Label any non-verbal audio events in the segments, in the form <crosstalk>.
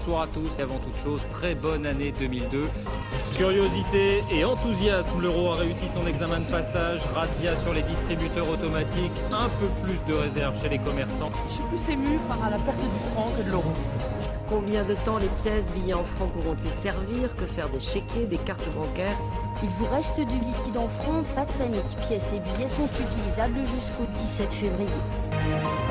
bonsoir à tous et avant toute chose, très bonne année 2002. Curiosité et enthousiasme, l'euro a réussi son examen de passage, razzia sur les distributeurs automatiques, un peu plus de réserve chez les commerçants. Je suis plus ému par la perte du franc que de l'euro. Combien de temps les pièces billets en francs pourront-ils servir? Que faire des chéquiers, des cartes bancaires? Il vous reste du liquide en francs, pas de panique. Pièces et billets sont utilisables jusqu'au 17 février.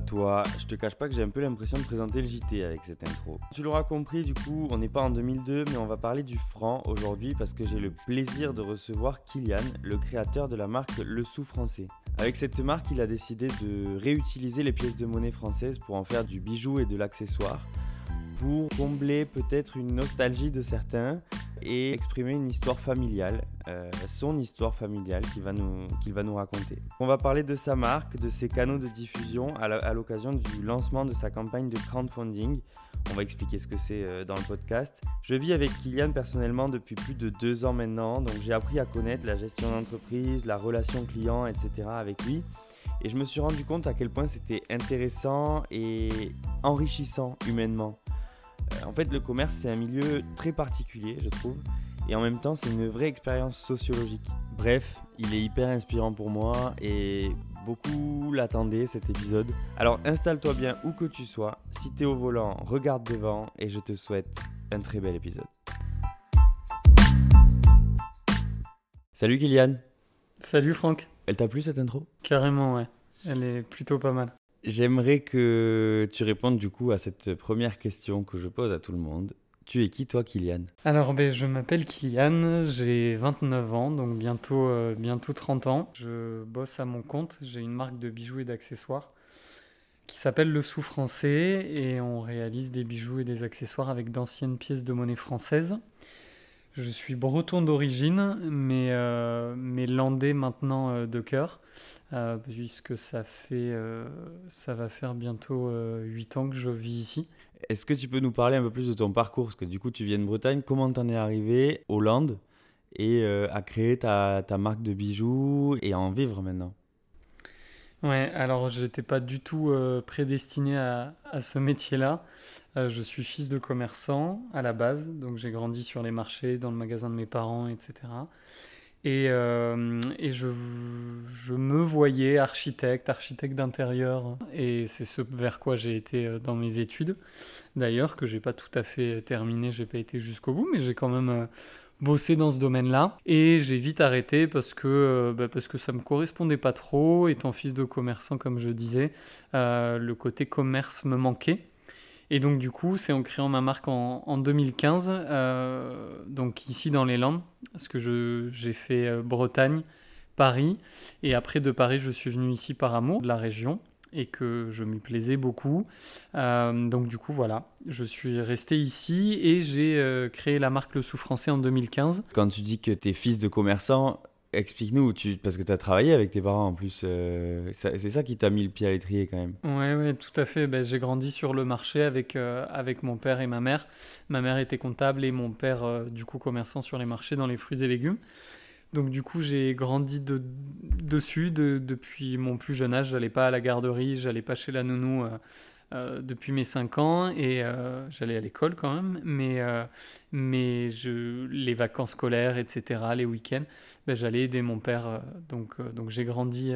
Toi, je te cache pas que j'ai un peu l'impression de présenter le JT avec cette intro. Tu l'auras compris, du coup, on n'est pas en 2002, mais on va parler du franc aujourd'hui parce que j'ai le plaisir de recevoir Kylian, le créateur de la marque Le Sou Français. Avec cette marque, il a décidé de réutiliser les pièces de monnaie françaises pour en faire du bijou et de l'accessoire, pour combler peut-être une nostalgie de certains et exprimer une histoire familiale, euh, son histoire familiale qu'il va, nous, qu'il va nous raconter. On va parler de sa marque, de ses canaux de diffusion à l'occasion du lancement de sa campagne de crowdfunding. On va expliquer ce que c'est euh, dans le podcast. Je vis avec Kylian personnellement depuis plus de deux ans maintenant, donc j'ai appris à connaître la gestion d'entreprise, la relation client, etc. avec lui. Et je me suis rendu compte à quel point c'était intéressant et enrichissant humainement. En fait, le commerce, c'est un milieu très particulier, je trouve. Et en même temps, c'est une vraie expérience sociologique. Bref, il est hyper inspirant pour moi et beaucoup l'attendaient cet épisode. Alors installe-toi bien où que tu sois. Si t'es au volant, regarde devant et je te souhaite un très bel épisode. Salut Kylian. Salut Franck. Elle t'a plu cette intro? Carrément, ouais. Elle est plutôt pas mal. J'aimerais que tu répondes du coup à cette première question que je pose à tout le monde. Tu es qui toi Kylian? Alors, ben, je m'appelle Kylian, j'ai 29 ans, donc bientôt, euh, bientôt 30 ans. Je bosse à mon compte, j'ai une marque de bijoux et d'accessoires qui s'appelle Le Sou Français et on réalise des bijoux et des accessoires avec d'anciennes pièces de monnaie française. Je suis breton d'origine, mais, euh, mais landais maintenant euh, de cœur, euh, puisque ça, fait, euh, ça va faire bientôt 8 ans que je vis ici. Est-ce que tu peux nous parler un peu plus de ton parcours? Parce que du coup, tu viens de Bretagne. Comment t'en es arrivé au Land et euh, à créer ta, ta marque de bijoux et à en vivre maintenant? Ouais, alors j'étais pas du tout euh, prédestiné à, à ce métier-là. Euh, je suis fils de commerçant à la base, donc j'ai grandi sur les marchés, dans le magasin de mes parents, etc. Et, euh, je, me voyais architecte, architecte d'intérieur, et c'est ce vers quoi j'ai été euh, dans mes études. D'ailleurs, que j'ai pas tout à fait terminé, j'ai pas été jusqu'au bout, mais j'ai quand même euh, bossé dans ce domaine-là. Et j'ai vite arrêté parce que, bah, parce que ça me correspondait pas trop. Étant fils de commerçant, comme je disais, le côté commerce me manquait. Et donc du coup, c'est en créant ma marque en, en 2015, euh, donc ici dans les Landes, parce que j'ai fait euh, Bretagne, Paris, et après de Paris, je suis venu ici par amour de la région et que je m'y plaisais beaucoup. Euh, donc du coup, voilà, je suis resté ici et j'ai créé la marque Le Sou Français en 2015. Quand tu dis que tu es fils de commerçant, explique-nous, tu... parce que tu as travaillé avec tes parents en plus. euh, C'est ça qui t'a mis le pied à l'étrier quand même. Ouais, ouais, tout à fait. Ben, j'ai grandi sur le marché avec, euh, avec mon père et ma mère. Ma mère était comptable et mon père, euh, du coup, commerçant sur les marchés dans les fruits et légumes. Donc, du coup, j'ai grandi de, dessus de- depuis mon plus jeune âge. J'allais pas à la garderie, j'allais pas chez la nounou euh, depuis mes 5 ans et euh, j'allais à l'école quand même. Mais, euh, mais je, les vacances scolaires, etc., les week-ends, ben, j'allais aider mon père. donc, donc j'ai grandi,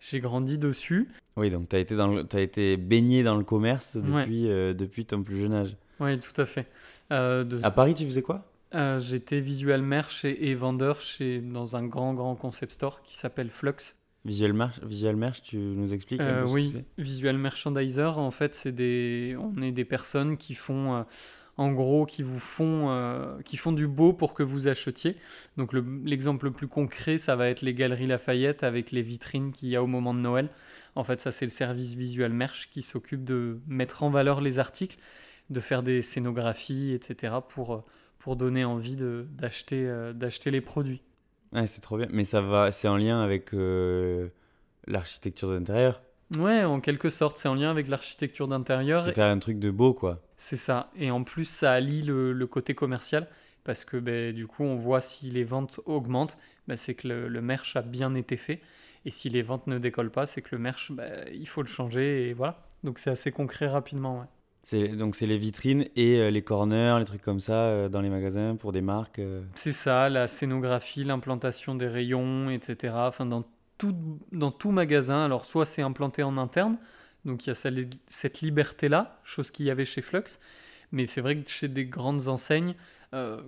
j'ai grandi dessus. Oui, donc tu as, été dans le- t'as été baigné dans le commerce depuis, depuis ton plus jeune âge. Oui, tout à fait. De- À Paris, tu faisais quoi? J'étais visual merch et, et vendeur chez, dans un grand, grand concept store qui s'appelle Flux. Visual Merch, Visual Merch, tu nous expliques un Euh, ce oui, que visual merchandiser, en fait, c'est des, on est des personnes qui font, euh, en gros, qui vous font, euh, qui font du beau pour que vous achetiez. Donc le- l'exemple le plus concret, ça va être les galeries Lafayette avec les vitrines qu'il y a au moment de Noël. En fait, ça c'est le service visual merch qui s'occupe de mettre en valeur les articles, de faire des scénographies, etc. pour, pour donner envie d'acheter euh, d'acheter les produits. Ouais, c'est trop bien. Mais ça va, c'est en lien avec euh, l'architecture d'intérieur. Ouais, en quelque sorte, c'est en lien avec l'architecture d'intérieur. C'est faire un truc de beau, quoi. C'est ça. Et en plus, ça allie le, le côté commercial parce que ben, du coup, on voit si les ventes augmentent, ben, c'est que le, le merch a bien été fait. Et si les ventes ne décollent pas, c'est que le merch, bah, il faut le changer et voilà. Donc c'est assez concret rapidement. Ouais. Donc c'est les vitrines et euh, les corners, les trucs comme ça euh, dans les magasins pour des marques. euh. C'est ça, la scénographie, l'implantation des rayons, etc. Enfin, dans tout, dans tout magasin, alors soit c'est implanté en interne, donc il y a cette liberté-là, chose qu'il y avait chez Flux, mais c'est vrai que chez des grandes enseignes,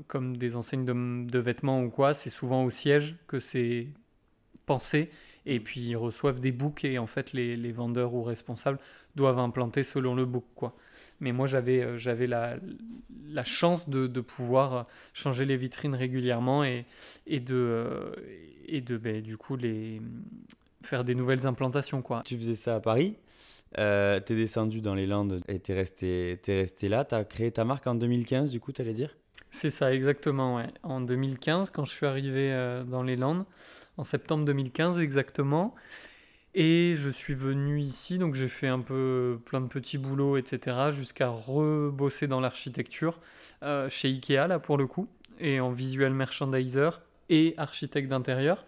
comme des enseignes de, vêtements ou quoi, c'est souvent au siège que c'est pensé, et puis ils reçoivent des books, et en fait les, les vendeurs ou responsables doivent implanter selon le book, quoi. Mais moi, j'avais euh, j'avais la, la chance de, de pouvoir changer les vitrines régulièrement et, et de, euh, et de ben, du coup, les, faire des nouvelles implantations. Quoi. Tu faisais ça à Paris. Euh, t'es descendu dans les Landes et t'es resté, t'es resté là. T'as créé ta marque en 2015, du coup, t'allais dire? C'est ça, exactement. Ouais. En 2015, quand je suis arrivé euh, dans les Landes, en septembre 2015 exactement, et je suis venu ici, donc j'ai fait un peu plein de petits boulots, etc., jusqu'à rebosser dans l'architecture euh, chez Ikea, là pour le coup, et en visual merchandiser et architecte d'intérieur.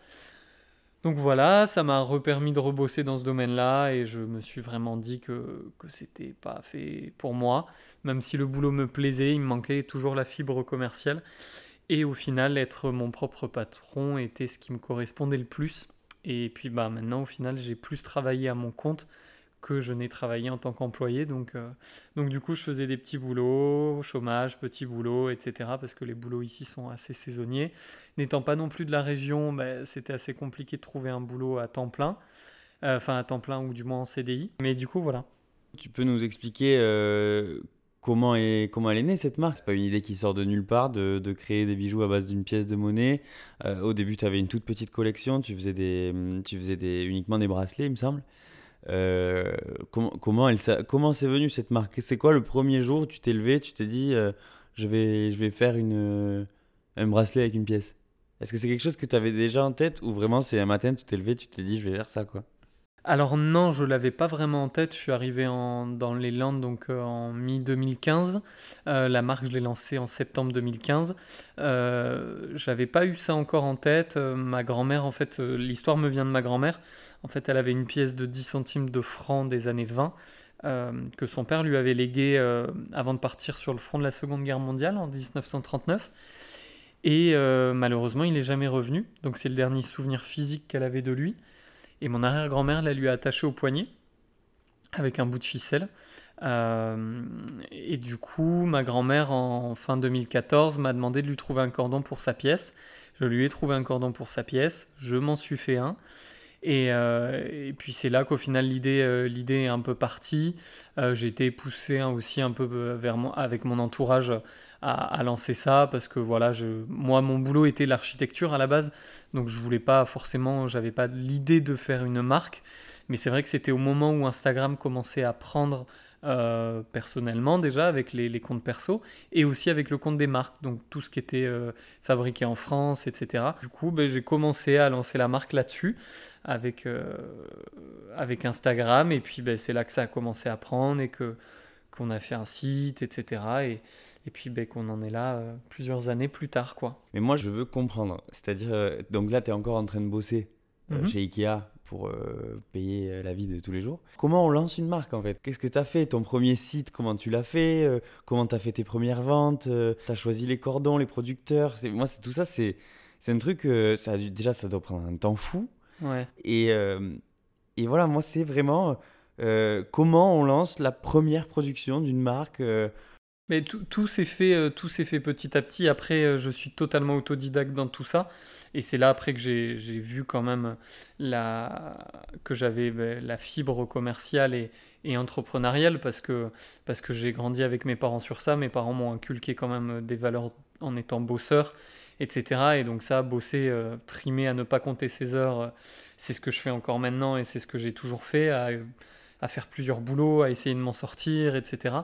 Donc voilà, ça m'a repermis de rebosser dans ce domaine-là et je me suis vraiment dit que, que c'était pas fait pour moi. Même si le boulot me plaisait, il me manquait toujours la fibre commerciale. Et au final, être mon propre patron était ce qui me correspondait le plus. Et puis bah maintenant, au final, j'ai plus travaillé à mon compte que je n'ai travaillé en tant qu'employé. Donc, euh, donc du coup, je faisais des petits boulots, chômage, petits boulots, etc. Parce que les boulots ici sont assez saisonniers. N'étant pas non plus de la région, bah, c'était assez compliqué de trouver un boulot à temps plein. Euh, Enfin, à temps plein ou du moins en CDI. Mais du coup, voilà. Tu peux nous expliquer euh, comment, est, comment elle est née cette marque C'est pas une idée qui sort de nulle part de, de créer des bijoux à base d'une pièce de monnaie. Euh, au début, tu avais une toute petite collection. Tu faisais, des, tu faisais des, uniquement des bracelets, il me semble. Euh, comment, comment, c'est venu cette marque? C'est quoi le premier jour où tu t'es levé, tu t'es dit euh, je, vais, je vais faire une, un bracelet avec une pièce? Est-ce que c'est quelque chose que tu avais déjà en tête ou vraiment c'est un matin tu t'es levé, tu t'es dit je vais faire ça quoi? Alors non, je l'avais pas vraiment en tête. Je suis arrivé dans les Landes donc euh, en mi-2015. Euh, la marque, je l'ai lancée en septembre 2015. Euh, j'avais pas eu ça encore en tête. Euh, ma grand-mère, en fait, l'histoire me vient de ma grand-mère. En fait, elle avait une pièce de 10 centimes de francs des années 20 euh, que son père lui avait léguée avant de partir sur le front de la Seconde Guerre mondiale en 1939. Et malheureusement, il n'est jamais revenu. Donc c'est le dernier souvenir physique qu'elle avait de lui. Et mon arrière-grand-mère la lui a attaché au poignet avec un bout de ficelle. Euh, et du coup, ma grand-mère, en fin 2014, m'a demandé de lui trouver un cordon pour sa pièce. Je lui ai trouvé un cordon pour sa pièce. Je m'en suis fait un. Et, euh, puis c'est là qu'au final l'idée euh, est un peu partie. J'ai été poussé aussi un peu vers avec mon entourage à, lancer ça parce que voilà, je, moi mon boulot était l'architecture à la base, donc je voulais pas forcément, j'avais pas l'idée de faire une marque. Mais c'est vrai que c'était au moment où Instagram commençait à prendre euh, personnellement déjà avec les, comptes perso et aussi avec le compte des marques, donc tout ce qui était euh, fabriqué en France, etc. Du coup, ben, j'ai commencé à lancer la marque là-dessus avec, euh, avec Instagram et puis ben, c'est là que ça a commencé à prendre et que qu'on a fait un site, etc. Et, et puis ben, qu'on en est là euh, plusieurs années plus tard, quoi. Mais moi, je veux comprendre. C'est-à-dire, euh, donc là, tu es encore en train de bosser euh, Mhm. chez Ikea pour payer la vie de tous les jours. Comment on lance une marque en fait? Qu'est-ce que tu as fait? Ton premier site, comment tu l'as fait? Comment tu as fait tes premières ventes? Tu as choisi les cordons, les producteurs? Moi, c'est tout ça, c'est un truc, ça déjà, ça doit prendre un temps fou. Ouais. Et, et voilà, moi, c'est vraiment comment on lance la première production d'une marque. Euh, Mais tout, s'est fait, euh, tout s'est fait petit à petit. Après, euh, je suis totalement autodidacte dans tout ça. Et c'est là après que j'ai vu quand même la, que j'avais ben, la fibre commerciale et, et entrepreneuriale parce que, parce que j'ai grandi avec mes parents sur ça. Mes parents m'ont inculqué quand même des valeurs en étant bosseur, etc. Et donc ça, bosser, euh, trimer à ne pas compter ses heures, euh, c'est ce que je fais encore maintenant et c'est ce que j'ai toujours fait, à, à faire plusieurs boulots, à essayer de m'en sortir, etc.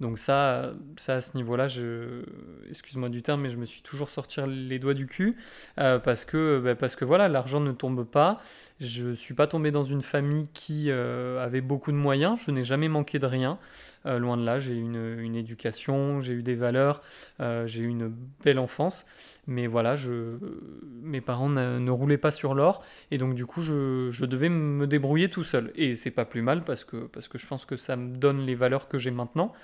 Donc ça, ça à ce niveau-là, je, excuse-moi du terme, mais je me suis toujours sorti les doigts du cul euh, parce que, bah, parce que voilà, l'argent ne tombe pas. Je suis pas tombé dans une famille qui euh, avait beaucoup de moyens. Je n'ai jamais manqué de rien. loin de là, j'ai eu une, une, éducation, j'ai eu des valeurs, j'ai eu une belle enfance. Mais voilà, mes parents ne, roulaient pas sur l'or. Et donc, du coup, je, je, devais me débrouiller tout seul. Et c'est pas plus mal parce que, parce que je pense que ça me donne les valeurs que j'ai maintenant.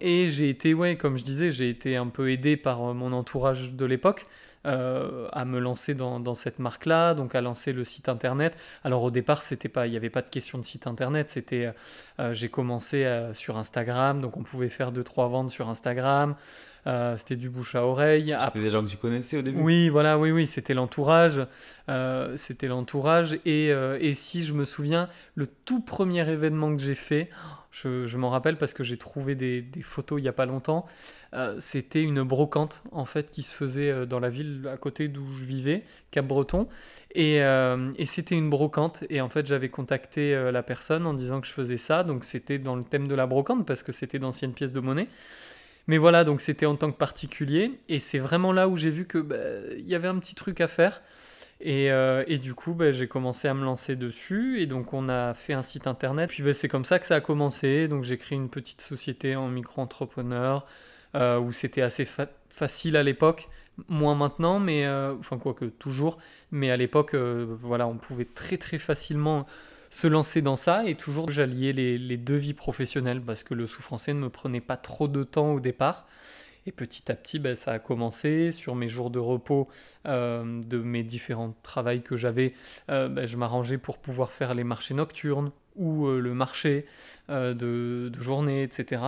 Et j'ai été, ouais, comme je disais, j'ai été un peu aidé par mon entourage de l'époque. Euh, à me lancer dans, cette marque-là, donc à lancer le site internet. Alors au départ, c'était pas, il n'y avait pas de question de site internet. C'était, euh, j'ai commencé euh, sur Instagram, donc on pouvait faire deux trois ventes sur Instagram. Euh, c'était du bouche à oreille. C'était des gens que tu connaissais au début Oui, voilà, oui, oui, c'était l'entourage. Euh, c'était l'entourage. Et, euh, et, si je me souviens, le tout premier événement que j'ai fait, je, je m'en rappelle parce que j'ai trouvé des, des, photos il n'y a pas longtemps, c'était une brocante en fait qui se faisait dans la ville à côté d'où je vivais, Cap-Breton. Et, et c'était une brocante. Et en fait, j'avais contacté la personne en disant que je faisais ça. Donc c'était dans le thème de la brocante parce que c'était d'anciennes pièces de monnaie. Mais voilà, donc c'était en tant que particulier. Et c'est vraiment là où j'ai vu que bah, y avait un petit truc à faire. Et, euh, du coup, bah, j'ai commencé à me lancer dessus. Et donc, on a fait un site internet. Puis, bah, c'est comme ça que ça a commencé. Donc, j'ai créé une petite société en micro-entrepreneur euh, où c'était assez facile à l'époque. Moins maintenant, mais euh, enfin, quoique toujours. Mais à l'époque, voilà, on pouvait très très facilement se lancer dans ça et toujours j'alliais les, deux vies professionnelles parce que le sous-français ne me prenait pas trop de temps au départ. Et petit à petit, ben, ça a commencé. Sur mes jours de repos euh, de mes différents travails que j'avais, euh, ben, je m'arrangeais pour pouvoir faire les marchés nocturnes ou euh, le marché de, de, journée, etc.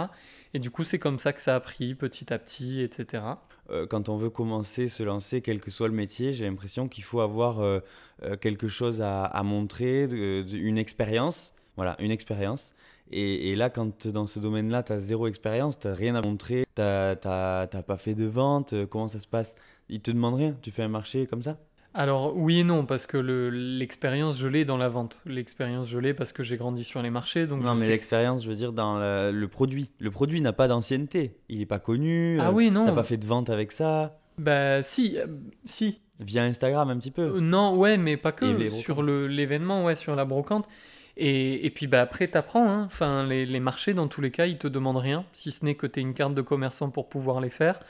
Et du coup, c'est comme ça que ça a pris petit à petit, etc. Euh, quand on veut commencer, se lancer, quel que soit le métier, j'ai l'impression qu'il faut avoir euh, euh, quelque chose à, montrer, une expérience. Voilà, une expérience. Et, là, quand dans ce domaine-là, tu as zéro expérience, tu n'as rien à montrer, tu n'as pas fait de vente, comment ça se passe? Ils te demandent rien, tu fais un marché comme ça? Alors oui et non, parce que l'expérience, je l'ai dans la vente. L'expérience, je l'ai parce que j'ai grandi sur les marchés. Donc non, mais l'expérience, je veux dire, dans le, produit. Le produit n'a pas d'ancienneté. Il n'est pas connu. Ah oui, non. T'as pas fait de vente avec ça. Bah si, euh, si. Via Instagram un petit peu. Euh, non, ouais, mais pas que. Sur l'événement, ouais, sur la brocante. Et, et puis bah, après, tu apprends. Hein. Enfin, les, les, marchés, dans tous les cas, ils te demandent rien, si ce n'est que tu aies une carte de commerçant pour pouvoir les faire.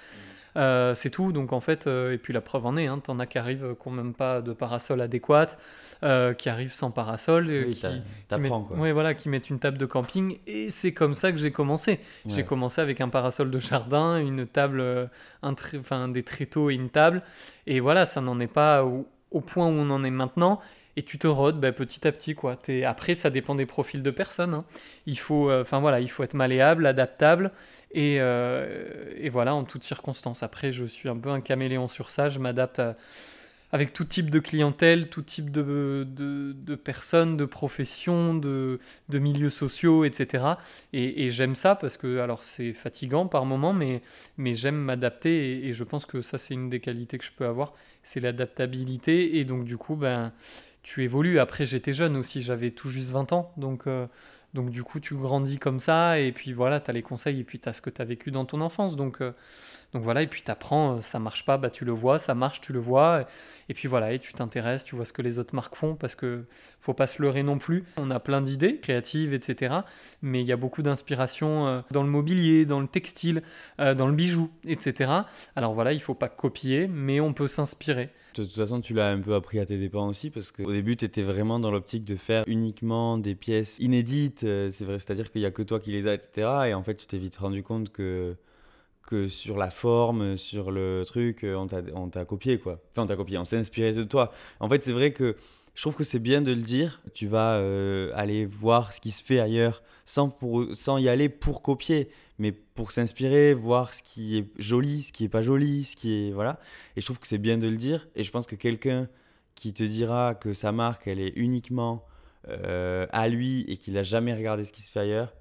Euh, c'est tout. Donc en fait, euh, et puis la preuve en est, hein, t'en as qui arrivent qui n'ont même pas de parasol adéquat, euh, qui arrivent sans parasol, qui, mettent, voilà, qui mettent une table de camping. Et c'est comme ça que j'ai commencé. J'ai commencé avec un parasol de jardin, une table, un enfin des tréteaux et une table. Et voilà, ça n'en est pas au, point où on en est maintenant et tu te rodes bah, petit à petit quoi. Es... Après ça dépend des profils de personnes. Hein. Il faut, enfin voilà, il faut être malléable, adaptable euh, et, voilà, en toutes circonstances. Après, je suis un peu un caméléon sur ça, je m'adapte avec tout type de clientèle, tout type de, personnes, de professions, de, milieux sociaux, etc. Et, j'aime ça parce que, alors c'est fatigant par moments, mais, mais j'aime m'adapter et, je pense que ça c'est une des qualités que je peux avoir, c'est l'adaptabilité. Et donc du coup, ben, tu évolues. Après j'étais jeune aussi, j'avais tout juste 20 ans, donc... Euh, donc du coup, tu grandis comme ça, et puis voilà, tu as les conseils, et puis tu as ce que tu as vécu dans ton enfance. Donc, euh, donc voilà, et puis tu apprends, euh, ça marche pas, bah, tu le vois, ça marche, tu le vois. Et, puis voilà, et tu t'intéresses, tu vois ce que les autres marques font, parce que faut pas se leurrer non plus. On a plein d'idées créatives, etc. Mais il y a beaucoup d'inspiration euh, dans le mobilier, dans le textile, dans le bijou, etc. Alors voilà, il faut pas copier, mais on peut s'inspirer. De toute façon, tu l'as un peu appris à tes dépens aussi, parce qu'au début, tu étais vraiment dans l'optique de faire uniquement des pièces inédites. Euh, c'est vrai, c'est-à-dire qu'il n'y a que toi qui les as, etc. Et en fait, tu t'es vite rendu compte que, que sur la forme, sur le truc, euh, on t'a copié, quoi. Enfin, on t'a copié, on s'est inspiré de toi. En fait, c'est vrai que je trouve que c'est bien de le dire. Tu vas euh, aller voir ce qui se fait ailleurs sans, pour, sans y aller pour copier, mais pour s'inspirer, voir ce qui est joli, ce qui est pas joli, ce qui est voilà. Et je trouve que c'est bien de le dire. Et je pense que quelqu'un qui te dira que sa marque, elle est uniquement euh, à lui et qu'il a jamais regardé ce qui se fait ailleurs,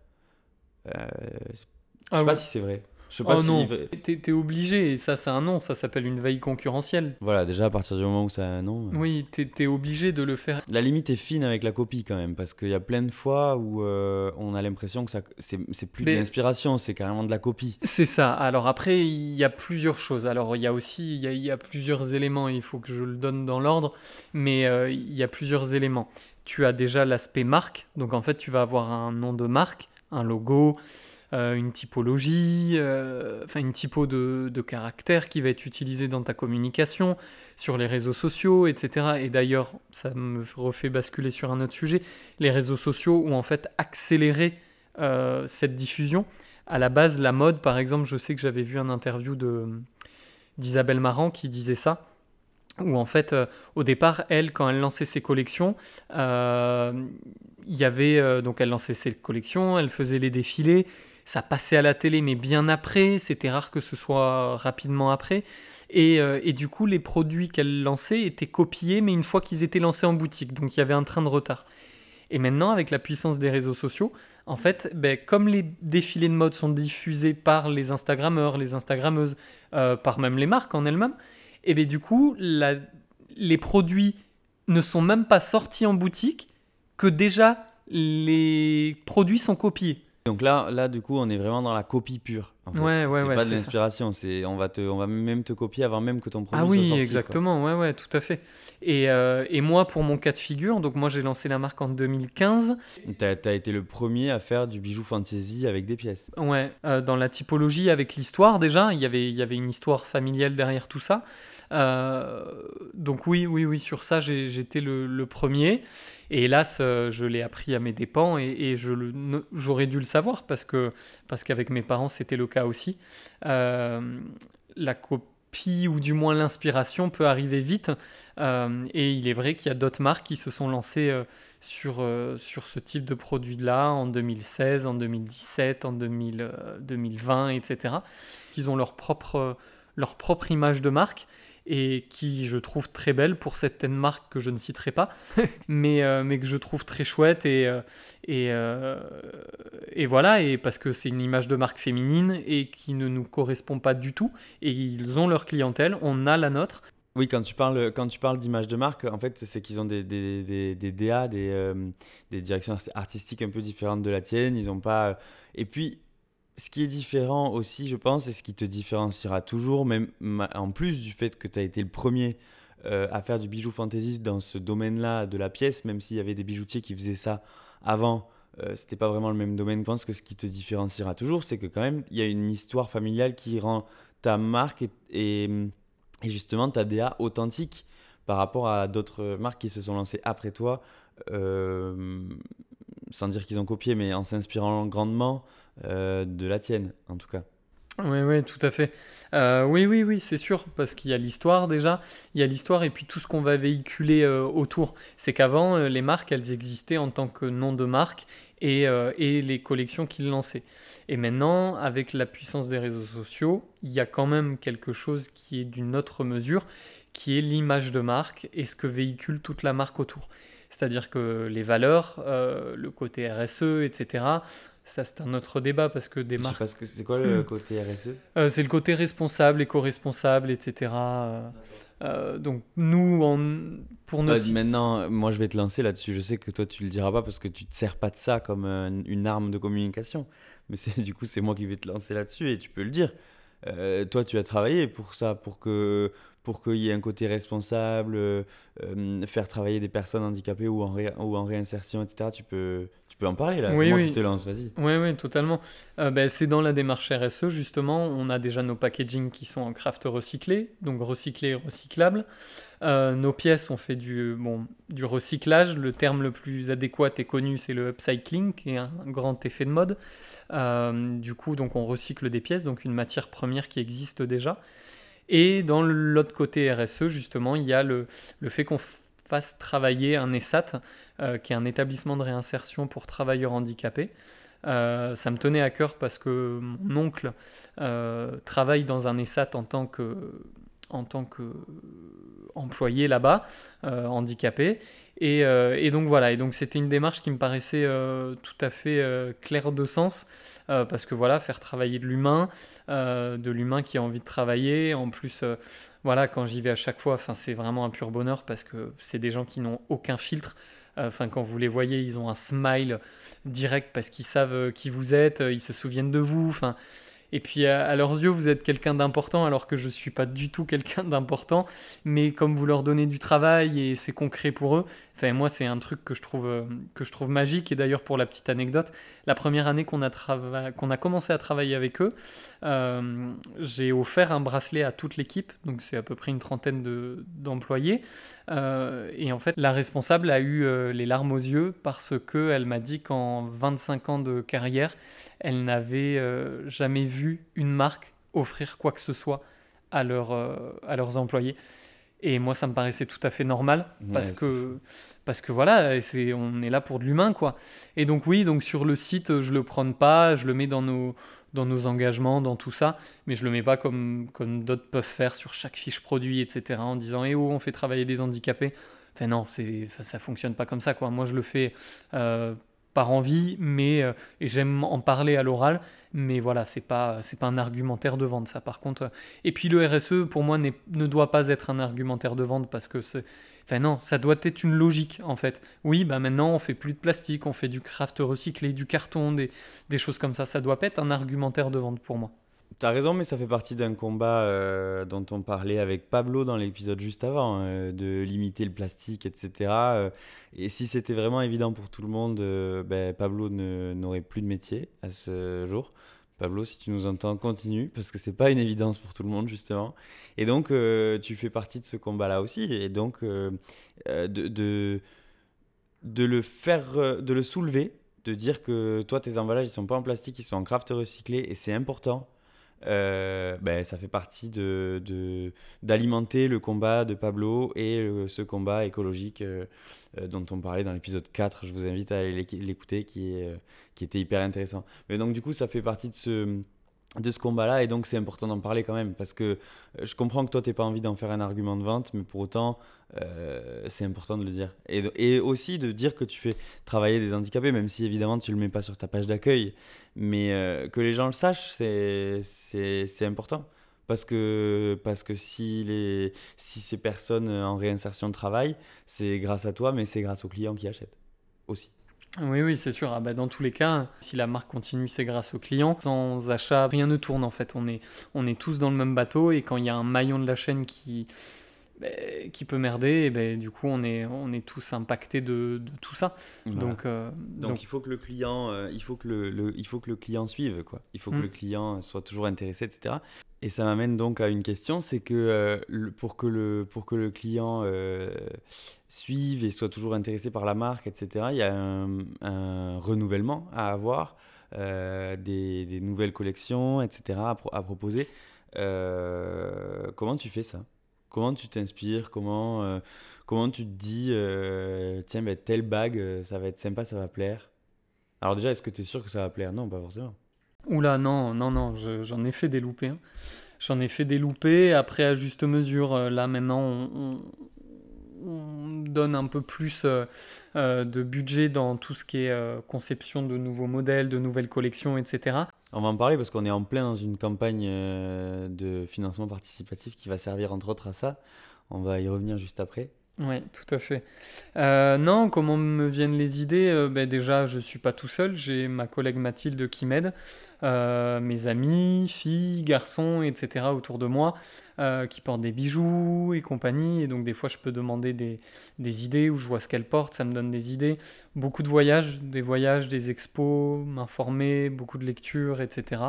euh, je sais ah pas si c'est vrai. Je sais pas oh si non, t'es es obligé, et ça c'est un nom, ça s'appelle une veille concurrentielle. Voilà, déjà à partir du moment où ça a un nom. Euh. Oui, t'es es obligé de le faire. La limite est fine avec la copie quand même, parce qu'il y a plein de fois où euh, on a l'impression que c'est plus de l'inspiration, c'est carrément de la copie. C'est ça, alors après il y a plusieurs choses, alors il y a aussi, il y a, plusieurs éléments, il faut que je le donne dans l'ordre, mais euh, il y a plusieurs éléments. Tu as déjà l'aspect marque, donc en fait tu vas avoir un nom de marque, un logo, une typologie, enfin une typo de, de caractère qui va être utilisée dans ta communication, sur les réseaux sociaux, etc. Et d'ailleurs, ça me refait basculer sur un autre sujet, les réseaux sociaux ont en fait accéléré cette diffusion. À la base, la mode, par exemple, je sais que j'avais vu un interview de d'Isabelle Marant qui disait ça où en fait, euh, au départ, elle, quand elle lançait ses collections, euh, il y avait euh, donc elle lançait ses collections, elle faisait les défilés, ça passait à la télé, mais bien après. C'était rare que ce soit rapidement après. Et, et du coup, les produits qu'elle lançait étaient copiés, mais une fois qu'ils étaient lancés en boutique, donc il y avait un train de retard. Et maintenant, avec la puissance des réseaux sociaux, en fait, ben, comme les défilés de mode sont diffusés par les Instagrammeurs, les Instagrammeuses, par même les marques en elles-mêmes, et bien du coup, les produits ne sont même pas sortis en boutique que déjà les produits sont copiés. Donc là, là, du coup, on est vraiment dans la copie pure. En fait. Ouais, ouais, c'est ouais, pas de l'inspiration, c'est on va te, on va même te copier avant même que ton produit ah oui, soit sorti. exactement, ouais, ouais, tout à fait. Et, euh, et, moi, pour mon cas de figure, donc moi j'ai lancé la marque en 2015. Tu as, été le premier à faire du bijou fantasy avec des pièces. Ouais, euh, dans la typologie avec l'histoire déjà, il y avait, il y avait une histoire familiale derrière tout ça. Euh, donc oui, oui, oui, sur ça, j'étais le, premier. Et hélas, euh, je l'ai appris à mes dépens et, j'aurais dû le savoir parce que parce qu'avec mes parents, c'était le cas aussi. Euh, la copie ou du moins l'inspiration peut arriver vite. et il est vrai qu'il y a d'autres marques qui se sont lancées sur, sur ce type de produit-là en 2016, en 2017, en 2020, etc. Ils ont leur propre, leur propre image de marque et qui je trouve très belle pour certaines marques que je ne citerai pas, <laughs> mais, euh, mais que je trouve très chouette et, euh, et, euh, et, voilà, et parce que c'est une image de marque féminine et qui ne nous correspond pas du tout, et ils ont leur clientèle, on a la nôtre. Oui, quand tu parles, quand tu parles d'image de marque, en fait, c'est qu'ils ont des, des, des, des DA, des, des directions artistiques un peu différentes de la tienne. Ils ont pas. Et puis, ce qui est différent aussi, je pense, et ce qui te différenciera toujours, même en plus du fait que tu as été le premier euh, à faire du bijou fantasy dans ce domaine-là de la pièce, même s'il y avait des bijoutiers qui faisaient ça avant, euh, c'était pas vraiment le même domaine. Je pense que ce qui te différenciera toujours, c'est que quand même, il y a une histoire familiale qui rend ta marque et, et, justement ta DA authentique par rapport à d'autres marques qui se sont lancées après toi, euh, sans dire qu'ils ont copié, mais en s'inspirant grandement euh, de la tienne, en tout cas. Oui, oui, tout à fait. Euh, oui, oui, oui, c'est sûr, parce qu'il y a l'histoire déjà, il y a l'histoire et puis tout ce qu'on va véhiculer euh, autour. C'est qu'avant, les marques, elles existaient en tant que nom de marque et, et les collections qu'ils lançaient. Et maintenant, avec la puissance des réseaux sociaux, il y a quand même quelque chose qui est d'une autre mesure, qui est l'image de marque et ce que véhicule toute la marque autour. C'est-à-dire que les valeurs, le côté RSE, etc., ça, c'est un autre débat parce que des marques. C'est quoi le côté RSE euh, C'est le côté responsable, éco-responsable, etc. Euh, euh, donc, nous, on, pour notre. maintenant, moi, je vais te lancer là-dessus. Je sais que toi, tu le diras pas parce que tu te sers pas de ça comme une arme de communication. Mais <laughs> du coup, c'est moi qui vais te lancer là-dessus et tu peux le dire. toi, tu as travaillé pour ça, pour que pour qu'il y ait un côté responsable, faire travailler des personnes handicapées ou en, ou en réinsertion, etc. Tu peux, tu peux en parler là, oui, c'est moi qui te lance, vas-y. Oui, oui, totalement. Euh, ben, c'est dans la démarche RSE, justement, on a déjà nos packaging qui sont en craft recyclé, donc recyclé et recyclable. Euh, nos pièces, on fait du, bon, du recyclage. Le terme le plus adéquat et connu, c'est le upcycling, qui est un grand effet de mode. Euh, du coup, donc on recycle des pièces, donc une matière première qui existe déjà. Et dans l'autre côté RSE, justement, il y a le, le fait qu'on fasse travailler un ESAT, euh, qui est un établissement de réinsertion pour travailleurs handicapés. Euh, ça me tenait à cœur parce que mon oncle euh, travaille dans un ESAT en tant que en tant qu'employé là-bas, handicapé. Et, et, donc voilà, et donc c'était une démarche qui me paraissait tout à fait claire de sens, parce que voilà, faire travailler de l'humain, de l'humain qui a envie de travailler, en plus, voilà, quand j'y vais à chaque fois, c'est vraiment un pur bonheur parce que c'est des gens qui n'ont aucun filtre, Enfin, quand vous les voyez, ils ont un smile direct parce qu'ils savent euh, qui vous êtes, euh, ils se souviennent de vous. Enfin, Et puis à, leurs yeux, vous êtes quelqu'un d'important alors que je ne suis pas du tout quelqu'un d'important. Mais comme vous leur donnez du travail et c'est concret pour eux, enfin, moi c'est un truc que je trouve, euh, que je trouve magique. Et d'ailleurs pour la petite anecdote, la première année qu'on a, a commencé à travailler avec eux, euh, j'ai offert un bracelet à toute l'équipe. Donc c'est à peu près une trentaine de, d'employés. Euh, et en fait, la responsable a eu les larmes aux yeux parce qu'elle m'a dit qu'en 25 ans de carrière, elle n'avait jamais vu une marque offrir quoi que ce soit à, à leurs employés. Et moi, ça me paraissait tout à fait normal parce que parce que voilà, c'est on est là pour de l'humain quoi. Et donc oui, donc sur le site, je le prône pas, je le mets dans nos dans nos engagements, dans tout ça, mais je le mets pas comme comme d'autres peuvent faire sur chaque fiche produit, etc. En disant eh oh, on fait travailler des handicapés. Enfin non, c'est ça fonctionne pas comme ça quoi. Moi, je le fais euh, par envie, mais euh, j'aime en parler à l'oral, mais voilà, c'est pas c'est pas un argumentaire de vente ça. Par contre, et puis le RSE pour moi ne doit pas être un argumentaire de vente parce que c'est Enfin non, ça doit être une logique en fait. Oui, bah maintenant on fait plus de plastique, on fait du craft recyclé, du carton, des, des choses comme ça. Ça doit pas être un argumentaire de vente pour moi. T'as raison, mais ça fait partie d'un combat euh, dont on parlait avec Pablo dans l'épisode juste avant, euh, de limiter le plastique, etc. Euh, et si c'était vraiment évident pour tout le monde, ben, Pablo n'aurait plus de métier à ce jour. Pablo, si tu nous entends, continue, parce que c'est pas une évidence pour tout le monde, justement. Et donc, tu fais partie de ce combat-là aussi. Et donc, de, le faire, de le soulever, de dire que toi, tes emballages, ils sont pas en plastique, ils sont en craft recyclé, et c'est important euh, ben, ça fait partie de, d'alimenter le combat de Pablo et ce combat écologique euh, euh, dont on parlait dans l'épisode 4. Je vous invite à l'écouter qui, qui était hyper intéressant. Mais donc du coup, ça fait partie de ce de ce combat-là et donc c'est important d'en parler quand même parce que euh, je comprends que toi t'es pas envie d'en faire un argument de vente mais pour autant euh, c'est important de le dire et, et, aussi de dire que tu fais travailler des handicapés même si évidemment tu le mets pas sur ta page d'accueil mais euh, que les gens le sachent c'est important parce que parce que si les si ces personnes en réinsertion de travail c'est grâce à toi mais c'est grâce aux clients qui achètent aussi oui, oui, c'est sûr. Ah bah, dans tous les cas, si la marque continue, c'est grâce aux clients. Sans achat, rien ne tourne en fait. On est, on est tous dans le même bateau et quand il y a un maillon de la chaîne qui, bah, qui peut merder, et bah, du coup, on est, on est tous impactés de, de tout ça. Donc, euh, donc, il faut que le client, euh, il faut que le, il faut que le client suive, quoi. Il faut que mm. le client soit toujours intéressé, etc. Et ça m'amène donc à une question, c'est que euh, pour, que le, pour que le client suive et soit toujours intéressé par la marque, etc., il y a un, renouvellement à avoir, des, des, nouvelles collections, etc., à, à proposer. comment tu fais ça? Comment tu t'inspires comment, comment tu te dis, tiens, ben, telle bague, ça va être sympa, ça va plaire Alors déjà, est-ce que tu es sûr que ça va plaire? Non, pas forcément. Oula, non, non, non, j'en ai fait des loupés. Hein. J'en ai fait des loupés. Après, à juste mesure, euh, là maintenant, on, donne un peu plus euh, euh, de budget dans tout ce qui est conception de nouveaux modèles, de nouvelles collections, etc. On va en parler parce qu'on est en plein dans une campagne de financement participatif qui va servir entre autres à ça. On va y revenir juste après. Oui, tout à fait. Euh, non, comment me viennent les idées? Euh, ben Déjà, je ne suis pas tout seul, j'ai ma collègue Mathilde qui m'aide, euh, mes amis, filles, garçons, etc. autour de moi, qui portent des bijoux et compagnie. Et donc, des fois, je peux demander des, idées où je vois ce qu'elles portent, ça me donne des idées. Beaucoup de voyages, des voyages, des expos, m'informer, beaucoup de lectures, etc.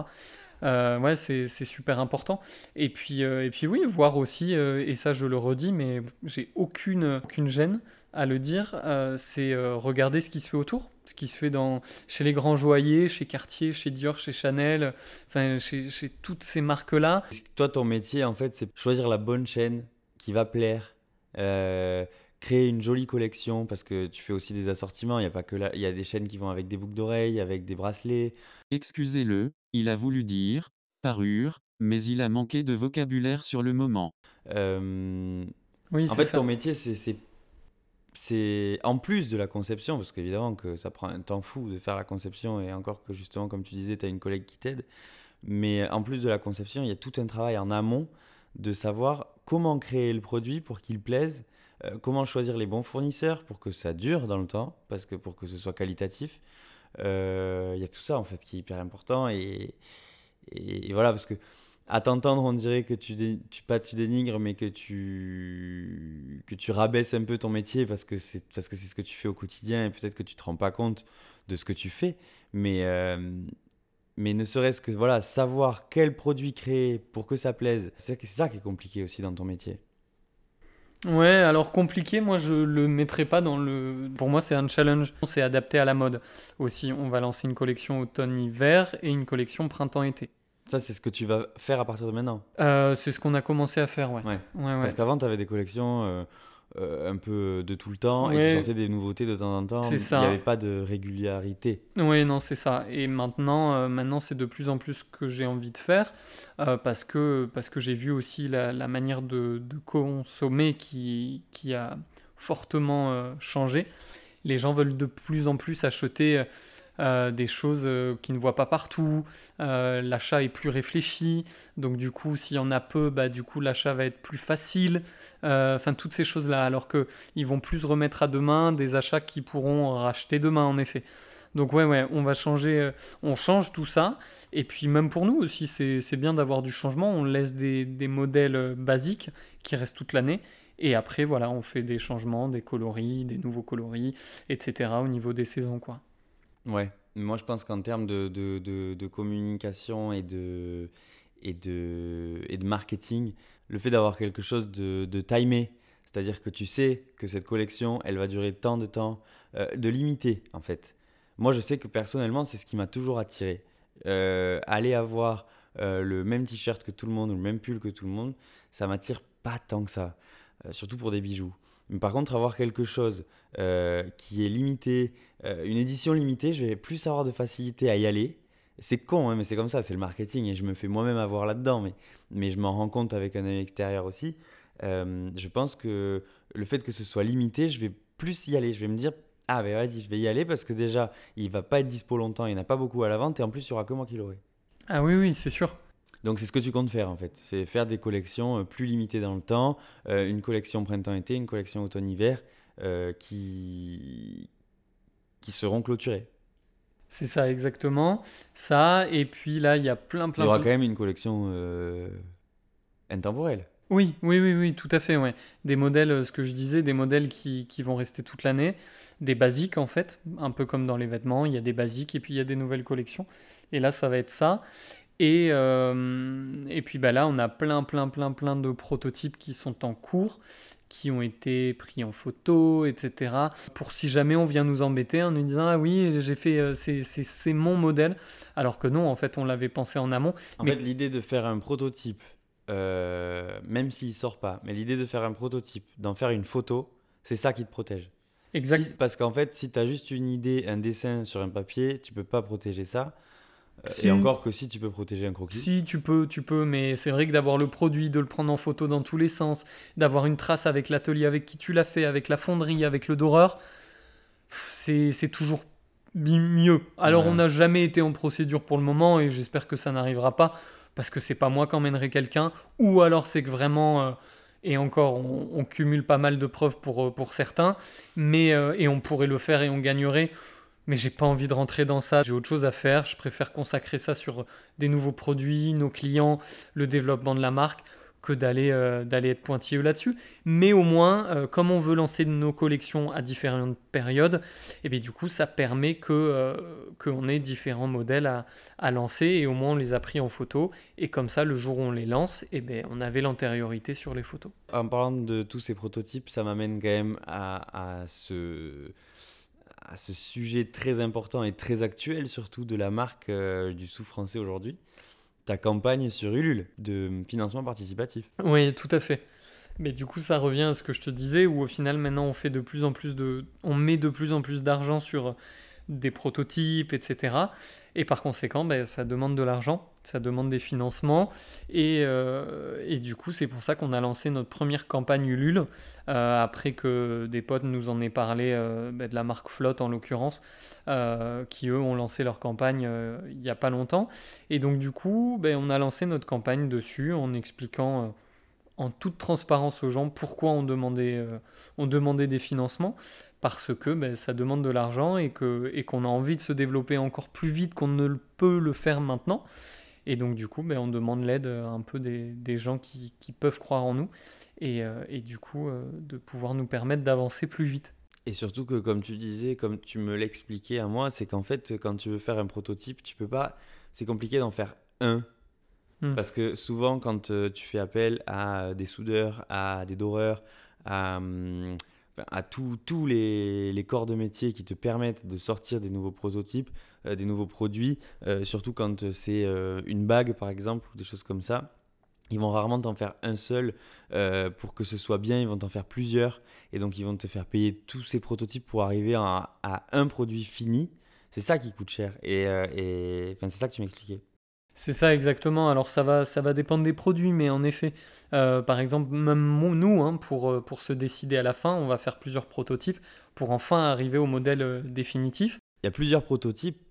Euh, ouais, c'est super important. Et puis, euh, et puis oui, voir aussi, euh, et ça je le redis, mais j'ai aucune, aucune gêne à le dire, c'est regarder ce qui se fait autour, ce qui se fait dans, chez les grands joailliers, chez Cartier, chez Dior, chez Chanel, enfin chez, chez toutes ces marques-là. Toi, ton métier, en fait, c'est choisir la bonne chaîne qui va plaire créer une jolie collection parce que tu fais aussi des assortiments. Il y a pas que là, il y a des chaînes qui vont avec des boucles d'oreilles, avec des bracelets. Excusez-le, il a voulu dire parure, mais il a manqué de vocabulaire sur le moment. Euh, oui, en fait, ton métier, c'est c'est en plus de la conception, parce qu'évidemment que ça prend un temps fou de faire la conception, et encore que justement, comme tu disais, tu as une collègue qui t'aide, mais en plus de la conception, il y a tout un travail en amont de savoir comment créer le produit pour qu'il plaise, euh, comment choisir les bons fournisseurs pour que ça dure dans le temps, parce que pour que ce soit qualitatif. Euh, il y a tout ça en fait qui est hyper important et, et, voilà, parce que à t'entendre, on dirait que tu, tu pas tu dénigres, mais que tu que tu rabaisses un peu ton métier parce que c'est parce que c'est ce que tu fais au quotidien et peut-être que tu te rends pas compte de ce que tu fais. Mais euh, mais ne serait-ce que voilà savoir quel produit créer pour que ça plaise, c'est ça qui est compliqué aussi dans ton métier. Ouais, alors compliqué, moi je le mettrais pas dans le. Pour moi, c'est un challenge. C'est adapté à la mode aussi. On va lancer une collection automne-hiver et une collection printemps-été. Ça, c'est ce que tu vas faire à partir de maintenant? Euh, C'est ce qu'on a commencé à faire, ouais. ouais. Parce qu'avant, tu avais des collections. Euh, euh, un peu de tout le temps et tu sortais des nouveautés de temps en temps. Il n'y avait pas de régularité. Oui, non, c'est ça. Et maintenant, euh, maintenant c'est de plus en plus ce que j'ai envie de faire euh, parce que, parce que j'ai vu aussi la, la manière de, de, consommer qui, qui a fortement changé. Les gens veulent de plus en plus acheter euh, des choses euh, qu'ils ne voient pas partout. Euh, l'achat est plus réfléchi, donc du coup, s'il y en a peu, bah, du coup, l'achat va être plus facile. Enfin, toutes ces choses-là, alors qu'ils vont plus remettre à demain des achats qu'ils pourront racheter demain, en effet. Donc ouais, ouais, on va changer, on change tout ça. Et puis même pour nous aussi, c'est bien d'avoir du changement. On laisse des, des modèles basiques qui restent toute l'année. Et après, voilà, on fait des changements, des coloris, des nouveaux coloris, etc. au niveau des saisons, quoi. Ouais, moi je pense qu'en termes de, de, de, communication et de, et, de, et de marketing, le fait d'avoir quelque chose de, de timé, c'est-à-dire que tu sais que cette collection, elle va durer tant de temps, euh, de limiter en fait. Moi je sais que personnellement, c'est ce qui m'a toujours attiré. Euh, aller avoir euh, le même t-shirt que tout le monde ou le même pull que tout le monde, ça m'attire pas tant que ça, surtout pour des bijoux. Mais par contre, avoir quelque chose qui est limité, euh, une édition limitée, je vais plus avoir de facilité à y aller. C'est con, hein, mais c'est comme ça, c'est le marketing et je me fais moi-même avoir là-dedans, mais, mais je m'en rends compte avec un œil extérieur aussi. Euh, je pense que le fait que ce soit limité, je vais plus y aller. Je vais me dire, ah ben vas-y, je vais y aller parce que déjà, il va pas être dispo longtemps, il n'y en a pas beaucoup à la vente et en plus, il n'y aura que moi qui l'aurai. Ah oui, oui, c'est sûr. Donc c'est ce que tu comptes faire en fait, c'est faire des collections euh, plus limitées dans le temps, une collection printemps-été, une collection automne-hiver qui, qui seront clôturés. C'est ça, exactement. Ça, et puis là, il y a plein, plein. Il y aura quand même une collection euh, intemporelle. Oui, oui, oui, oui, tout à fait, ouais. Des modèles, euh, ce que je disais, des modèles qui, qui, vont rester toute l'année, des basiques en fait, un peu comme dans les vêtements, il y a des basiques et puis il y a des nouvelles collections. Et là, ça va être ça. Et, euh, et puis bah là, on a plein, plein, plein, plein de prototypes qui sont en cours qui ont été pris en photo, etc. Pour si jamais on vient nous embêter en nous disant ah oui j'ai fait euh, c'est mon modèle, alors que non en fait on l'avait pensé en amont. En fait l'idée de faire un prototype, euh, même s'il sort pas, mais l'idée de faire un prototype, d'en faire une photo, c'est ça qui te protège. Exact. parce qu'en fait si tu as juste une idée, un dessin sur un papier, tu peux pas protéger ça. Euh, et encore que si tu peux protéger un croquis. Si tu peux, tu peux, mais c'est vrai que d'avoir le produit, de le prendre en photo dans tous les sens, d'avoir une trace avec l'atelier avec qui tu l'as fait, avec la fonderie, avec le doreur, c'est toujours mieux. Alors on n'a jamais été en procédure pour le moment et j'espère que ça n'arrivera pas parce que c'est pas moi qui emmènerai quelqu'un ou alors c'est que vraiment euh, et encore on, cumule pas mal de preuves pour, euh, pour certains mais et on pourrait le faire et on gagnerait mais j'ai pas envie de rentrer dans ça. J'ai autre chose à faire. Je préfère consacrer ça sur des nouveaux produits, nos clients, le développement de la marque, que d'aller euh, être pointilleux là-dessus. Mais au moins, euh, comme on veut lancer nos collections à différentes périodes, et eh bien du coup, ça permet que euh, qu'on ait différents modèles à, à, lancer et au moins on les a pris en photo. Et comme ça, le jour où on les lance, et eh bien, on avait l'antériorité sur les photos. En parlant de tous ces prototypes, ça m'amène quand même à, à ce à ce sujet très important et très actuel, surtout de la marque euh, du sous français aujourd'hui, ta campagne sur Ulule de financement participatif. Oui, tout à fait. Mais du coup, ça revient à ce que je te disais, où au final, maintenant, on plus en plus met de plus en plus d'argent sur des prototypes, etc. Et par conséquent, ben, ça demande de l'argent, ça demande des financements. Et, euh, et du coup, c'est pour ça qu'on a lancé notre première campagne Ulule, euh, après que des potes nous en aient parlé, euh, ben, de la marque Flotte en l'occurrence, qui eux ont lancé leur campagne il n'y a pas longtemps. Et donc du coup, ben, on a lancé notre campagne dessus en expliquant en toute transparence aux gens pourquoi on demandait, on demandait des financements parce que ben, ça demande de l'argent et qu'on et qu'on a envie de se développer encore plus vite qu'on ne peut le faire maintenant. Et donc, du coup, ben, on demande l'aide un peu des, des gens qui, qui, peuvent croire en nous et, et du coup, de pouvoir nous permettre d'avancer plus vite. Et surtout que, comme tu disais, comme tu me l'expliquais à moi, c'est qu'en fait, quand tu veux faire un prototype, tu peux pas. C'est compliqué d'en faire un. Hmm. Parce que souvent, quand tu fais appel à des soudeurs, à des doreurs, à, hum, à tous les, les, corps de métier qui te permettent de sortir des nouveaux prototypes, euh, des nouveaux produits, euh, surtout quand c'est euh, une bague par exemple ou des choses comme ça. Ils vont rarement t'en faire un seul pour que ce soit bien, ils vont t'en faire plusieurs et donc ils vont te faire payer tous ces prototypes pour arriver à, à un produit fini. C'est ça qui coûte cher et, et enfin, c'est ça que tu m'expliquais. C'est ça exactement. Alors ça va, ça va dépendre des produits, mais en effet, euh, par exemple, même nous, hein, pour, euh, pour se décider à la fin, on va faire plusieurs prototypes pour enfin arriver au modèle euh, définitif. Il y a plusieurs prototypes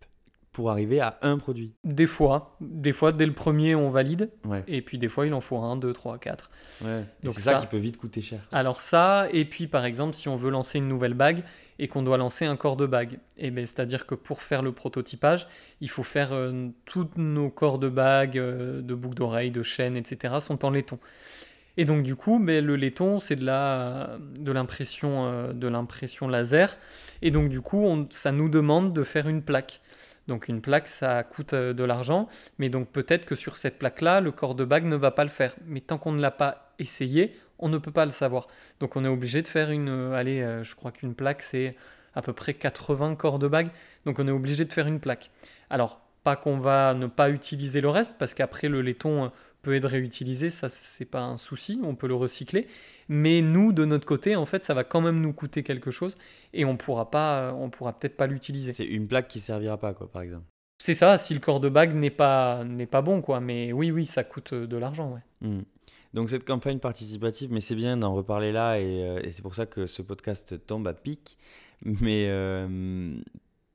pour arriver à un produit. Des fois, des fois dès le premier on valide, et puis des fois il en faut un, deux, trois, quatre. Ouais. Donc c'est ça, ça qui peut vite coûter cher. Alors ça, et puis par exemple si on veut lancer une nouvelle bague, et qu'on doit lancer un corps de bague. Et ben, c'est-à-dire que pour faire le prototypage, il faut faire euh, tous nos corps de bague, euh, de boucles d'oreilles, de chaînes, etc. sont en laiton. Et donc du coup, ben, le laiton, c'est de la de l'impression euh, de l'impression laser. Et donc du coup, on, ça nous demande de faire une plaque. Donc une plaque, ça coûte de l'argent, mais donc peut-être que sur cette plaque-là, le corps de bague ne va pas le faire. Mais tant qu'on ne l'a pas essayé, on ne peut pas le savoir. Donc on est obligé de faire une, euh, allez, euh, je crois qu'une plaque c'est à peu près 80 corps de bague, donc on est obligé de faire une plaque. Alors pas qu'on va ne pas utiliser le reste, parce qu'après le laiton euh, peut être réutilisé, ça c'est pas un souci, on peut le recycler. Mais nous, de notre côté, en fait, ça va quand même nous coûter quelque chose et on pourra pas, on pourra peut-être pas l'utiliser. C'est une plaque qui servira pas, quoi, par exemple. C'est ça, si le corps de bague n'est pas, n'est pas bon, quoi. Mais oui, oui, ça coûte de l'argent, ouais. Hmm. Donc cette campagne participative, mais c'est bien d'en reparler là, et, euh, c'est pour ça que ce podcast tombe à pic. Mais euh,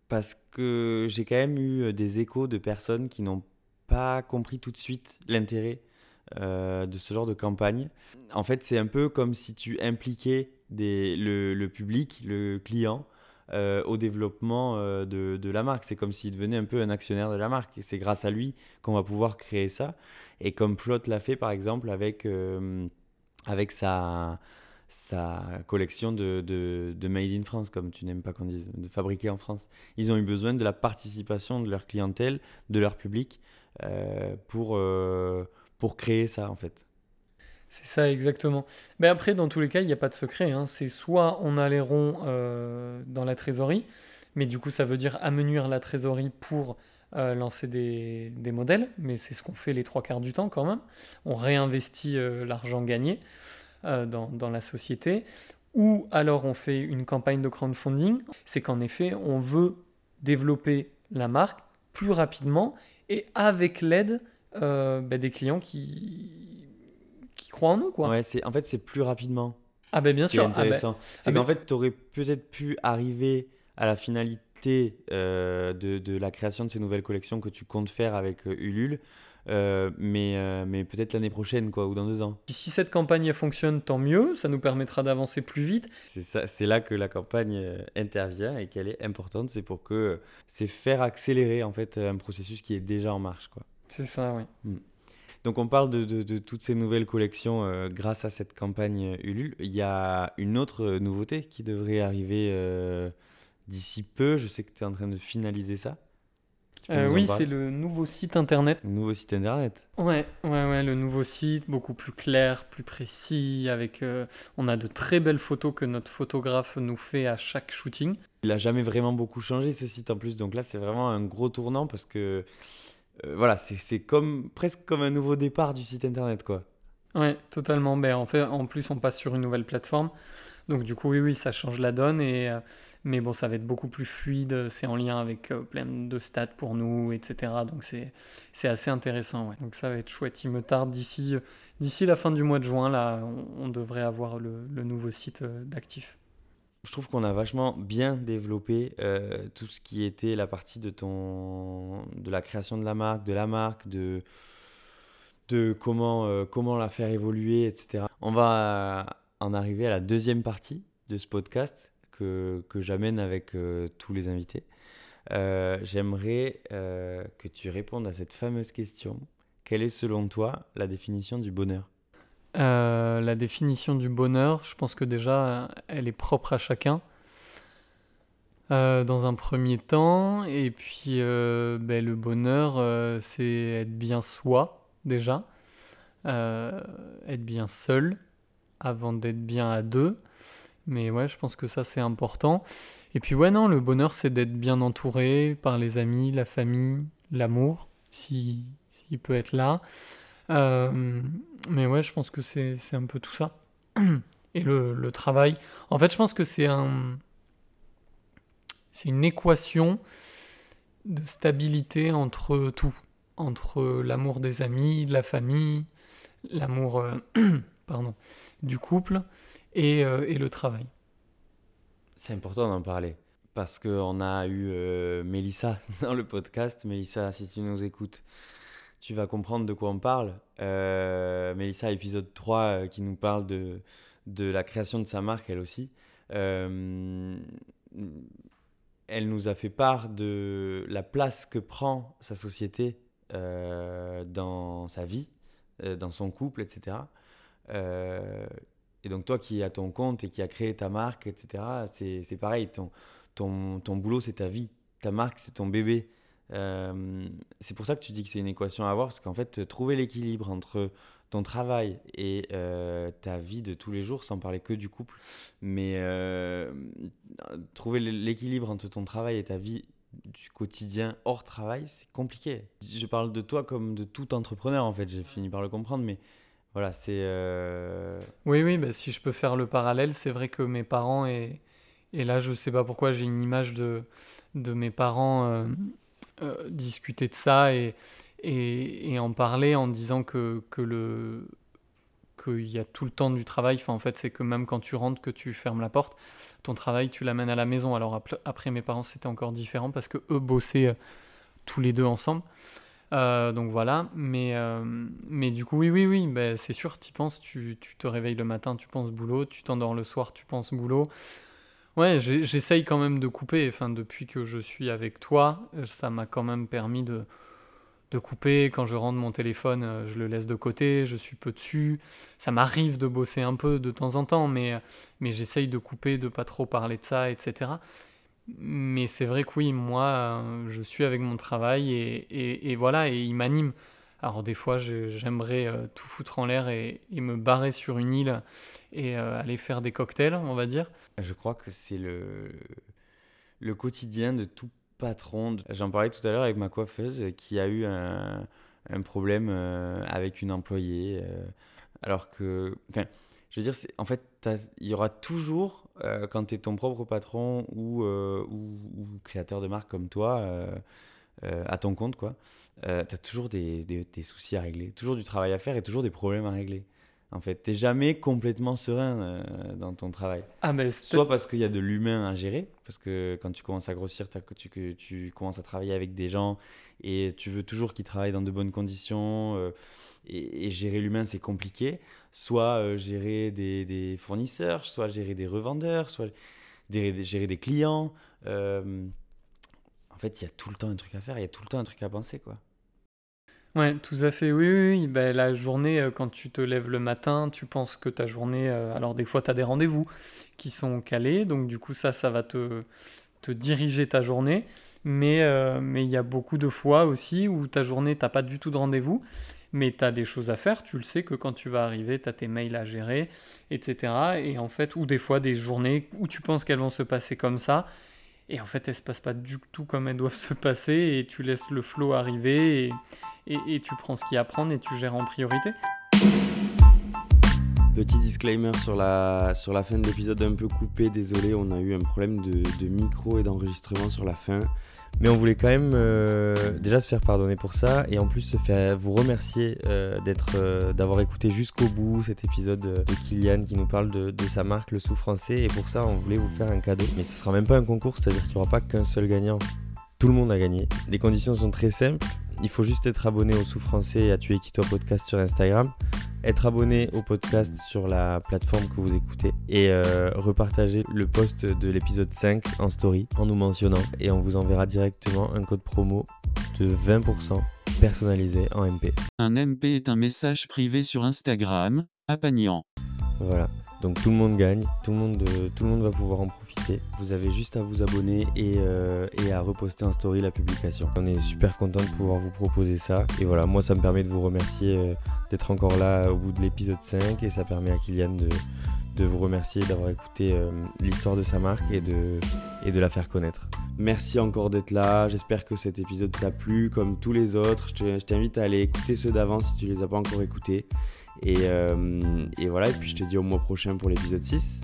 parce que j'ai quand même eu euh, des échos de personnes qui n'ont pas compris tout de suite l'intérêt de ce genre de campagne. En fait, c'est un peu comme si tu impliquais le, public, le client, au développement de, de, la marque. C'est comme s'il devenait un peu un actionnaire de la marque. C'est grâce à lui qu'on va pouvoir créer ça. Et comme Plot l'a fait par exemple avec, euh, sa, collection de, de, Made in France, comme tu n'aimes pas qu'on dise, de fabriquer en France. Ils ont eu besoin de la participation de leur clientèle, de leur public, euh, pour, euh, pour créer ça en fait. C'est ça exactement. Mais après, dans tous les cas, il n'y a pas de secret. Hein. C'est soit on a les ronds dans la trésorerie, mais du coup ça veut dire amenuire la trésorerie pour euh, lancer des, modèles, mais c'est ce qu'on fait les trois quarts du temps quand même. On réinvestit euh, l'argent gagné euh, dans, la société. Ou alors on fait une campagne de crowdfunding, c'est qu'en effet on veut développer la marque plus rapidement et avec l'aide bah, des clients qui, qui croient en nous. Quoi. Ouais, en fait c'est plus rapidement. Ah ben bien sûr. C'est ah, ben, intéressant. c'est ah, qu'en fait tu aurais peut-être pu arriver à la finalité euh, de, de, la création de ces nouvelles collections que tu comptes faire avec euh, Ulule. Euh, mais, mais peut-être l'année prochaine quoi, ou dans deux ans. Si cette campagne fonctionne, tant mieux, ça nous permettra d'avancer plus vite. C'est là que la campagne intervient et qu'elle est importante, c'est pour que c'est faire accélérer en fait un processus qui est déjà en marche. C'est ça, oui. Hmm. Donc on parle de, de, toutes ces nouvelles collections grâce à cette campagne Ulule. Il y a une autre nouveauté qui devrait arriver d'ici peu. Je sais que tu es en train de finaliser ça. Euh, oui, c'est le nouveau site internet. Le nouveau site internet. Ouais, ouais, ouais, le nouveau site, beaucoup plus clair, plus précis. Avec, euh, on a de très belles photos que notre photographe nous fait à chaque shooting. Il a jamais vraiment beaucoup changé ce site en plus, donc là c'est vraiment un gros tournant parce que euh, voilà, c'est comme presque comme un nouveau départ du site internet, quoi. Totalement. Ben, en fait, en plus, on passe sur une nouvelle plateforme. Donc du coup, oui, oui, ça change la donne. Et, euh, mais bon, ça va être beaucoup plus fluide. C'est en lien avec euh, plein de stats pour nous, etc. Donc c'est assez intéressant. Donc ça va être chouette. Il me tarde d'ici la fin du mois de juin. Là, on, devrait avoir le, nouveau site d'actif. Je trouve qu'on a vachement bien développé tout ce qui était la partie de ton de la création de la marque, de la marque, de de comment, comment la faire évoluer, etc. On va en arriver à la deuxième partie de ce podcast que, que j'amène avec euh, tous les invités. Euh, j'aimerais euh, que tu répondes à cette fameuse question. quelle est selon toi la définition du bonheur? Euh, la définition du bonheur, je pense que déjà, elle est propre à chacun. Euh, dans un premier temps, et puis euh, ben, le bonheur, c'est être bien soi, déjà. Être bien seul, avant d'être bien à deux. Mais ouais, je pense que ça, c'est important. Et puis ouais, non, le bonheur, c'est d'être bien entouré par les amis, la famille, l'amour, si, s'il peut être là. Euh, mais ouais, je pense que c'est un peu tout ça. <clears throat> Et le, le travail. En fait, je pense que c'est un. C'est une équation de stabilité entre tout. Entre l'amour des amis, de la famille, l'amour euh, <clears throat> du couple et, euh, et le travail. C'est important d'en parler. Parce qu'on a eu euh, Mélissa <laughs> dans le podcast. Mélissa, si tu nous écoutes, tu vas comprendre de quoi on parle. Euh, Mélissa, épisode 3, euh, qui nous parle de, de la création de sa marque, elle aussi. Euh, elle nous a fait part de la place que prend sa société euh, dans sa vie, dans son couple, etc. Et donc toi qui as ton compte et qui as créé ta marque, etc., c'est c'est pareil, ton, ton, ton boulot c'est ta vie, ta marque c'est ton bébé. Euh, c'est pour ça que tu dis que c'est une équation à avoir, parce qu'en fait, trouver l'équilibre entre ton travail et euh, ta vie de tous les jours, sans parler que du couple, mais euh, trouver l'équilibre entre ton travail et ta vie du quotidien hors travail, c'est compliqué. Je parle de toi comme de tout entrepreneur, en fait, j'ai fini par le comprendre, mais voilà, c'est... Oui, oui, bah, si je peux faire le parallèle, c'est vrai que mes parents, et, et là je sais pas pourquoi j'ai une image de, de mes parents euh, discuter de ça et, et, en parler en disant que, que le qu'il y a tout le temps du travail, enfin en fait c'est que même quand tu rentres, que tu fermes la porte, ton travail tu l'amènes à la maison. Alors après mes parents c'était encore différent parce que eux bossaient euh, tous les deux ensemble. Euh, donc voilà, mais, mais du coup, oui, oui, oui, ben, c'est sûr, tu penses, tu, tu te réveilles le matin, tu penses boulot, tu t'endors le soir, tu penses boulot. Ouais, j'essaye quand même de couper, enfin, depuis que je suis avec toi, ça m'a quand même permis de, de couper. Quand je rentre mon téléphone, euh, je le laisse de côté, je suis peu dessus. Ça m'arrive de bosser un peu de temps en temps, mais, mais j'essaye de couper, de pas trop parler de ça, etc. Mais c'est vrai que oui, moi, euh, je suis avec mon travail et, et- et voilà, et il m'anime. Alors des fois, j'aimerais euh, tout foutre en l'air et, me barrer sur une île et euh, aller faire des cocktails, on va dire. Je crois que c'est le, le quotidien de tout patron. J'en parlais tout à l'heure avec ma coiffeuse qui a eu un, problème euh, avec une employée. alors que, enfin, je veux dire, en fait, il y aura toujours, quand tu es ton propre patron ou, ou créateur de marque comme toi, euh, euh, à ton compte, quoi, tu as toujours des, des- des soucis à régler, toujours du travail à faire et toujours des problèmes à régler. En fait, t'es jamais complètement serein euh, dans ton travail. Ah c'est- Soit parce qu'il y a de l'humain à gérer, parce que quand tu commences à grossir, tu, que tu commences à travailler avec des gens et tu veux toujours qu'ils travaillent dans de bonnes conditions. euh, et, et gérer l'humain, c'est compliqué. Soit euh, gérer des, des fournisseurs, soit gérer des revendeurs, soit des- gérer des clients. Fait, il y a tout le temps un truc à faire, il y a tout le temps un truc à penser, quoi. Ouais, tout à fait, oui, oui, oui. Ben, la journée, euh, quand tu te lèves le matin, tu penses que ta journée, euh, alors des fois tu as des rendez-vous qui sont calés, donc du coup ça, ça va te, te diriger ta journée, mais euh, mais il y a beaucoup de fois aussi où ta journée, t'as pas du tout de rendez-vous, mais tu as des choses à faire, tu le sais que quand tu vas arriver, tu as tes mails à gérer, etc. Et en fait, ou des fois des journées où tu penses qu'elles vont se passer comme ça, et en fait elles se passent pas du tout comme elles doivent <laughs> se passer, et tu laisses le flow arriver, et tu prends ce qu'il y a à prendre et tu gères en priorité. Petit disclaimer sur la, sur la fin de l'épisode un peu coupé, désolé, on a eu un problème de, de micro et d'enregistrement sur la fin. Mais on voulait quand même euh, déjà se faire pardonner pour ça et en plus vous remercier euh, d'être, euh, d'avoir écouté jusqu'au bout cet épisode de Kylian qui nous parle de, de sa marque Le Sou Français et pour ça on voulait vous faire un cadeau. Mais ce sera même pas un concours, c'est-à-dire qu'il n'y aura pas qu'un seul gagnant. Tout le monde a gagné. Les conditions sont très simples. Il faut juste être abonné au Sou Français et à Tuer qui toi podcast sur Instagram être abonné au podcast sur la plateforme que vous écoutez et euh, repartager le post de l'épisode 5 en story en nous mentionnant et on vous enverra directement un code promo de 20% personnalisé en MP. Un MP est un message privé sur Instagram, à Pagnan. Voilà. Donc tout le monde gagne, tout le monde, tout le monde va pouvoir en profiter. Vous avez juste à vous abonner et, euh, et, à reposter en story la publication. On est super content de pouvoir vous proposer ça. Et voilà, moi ça me permet de vous remercier euh, d'être encore là au bout de l'épisode 5 et ça permet à Kylian de, vous remercier d'avoir écouté l'histoire de sa marque et de, la faire connaître. Merci encore d'être là, j'espère que cet épisode t'a plu comme tous les autres. Je t'invite à aller écouter ceux d'avant si tu les as pas encore écoutés. Et, euh, et, voilà, et puis je te dis au mois prochain pour l'épisode 6.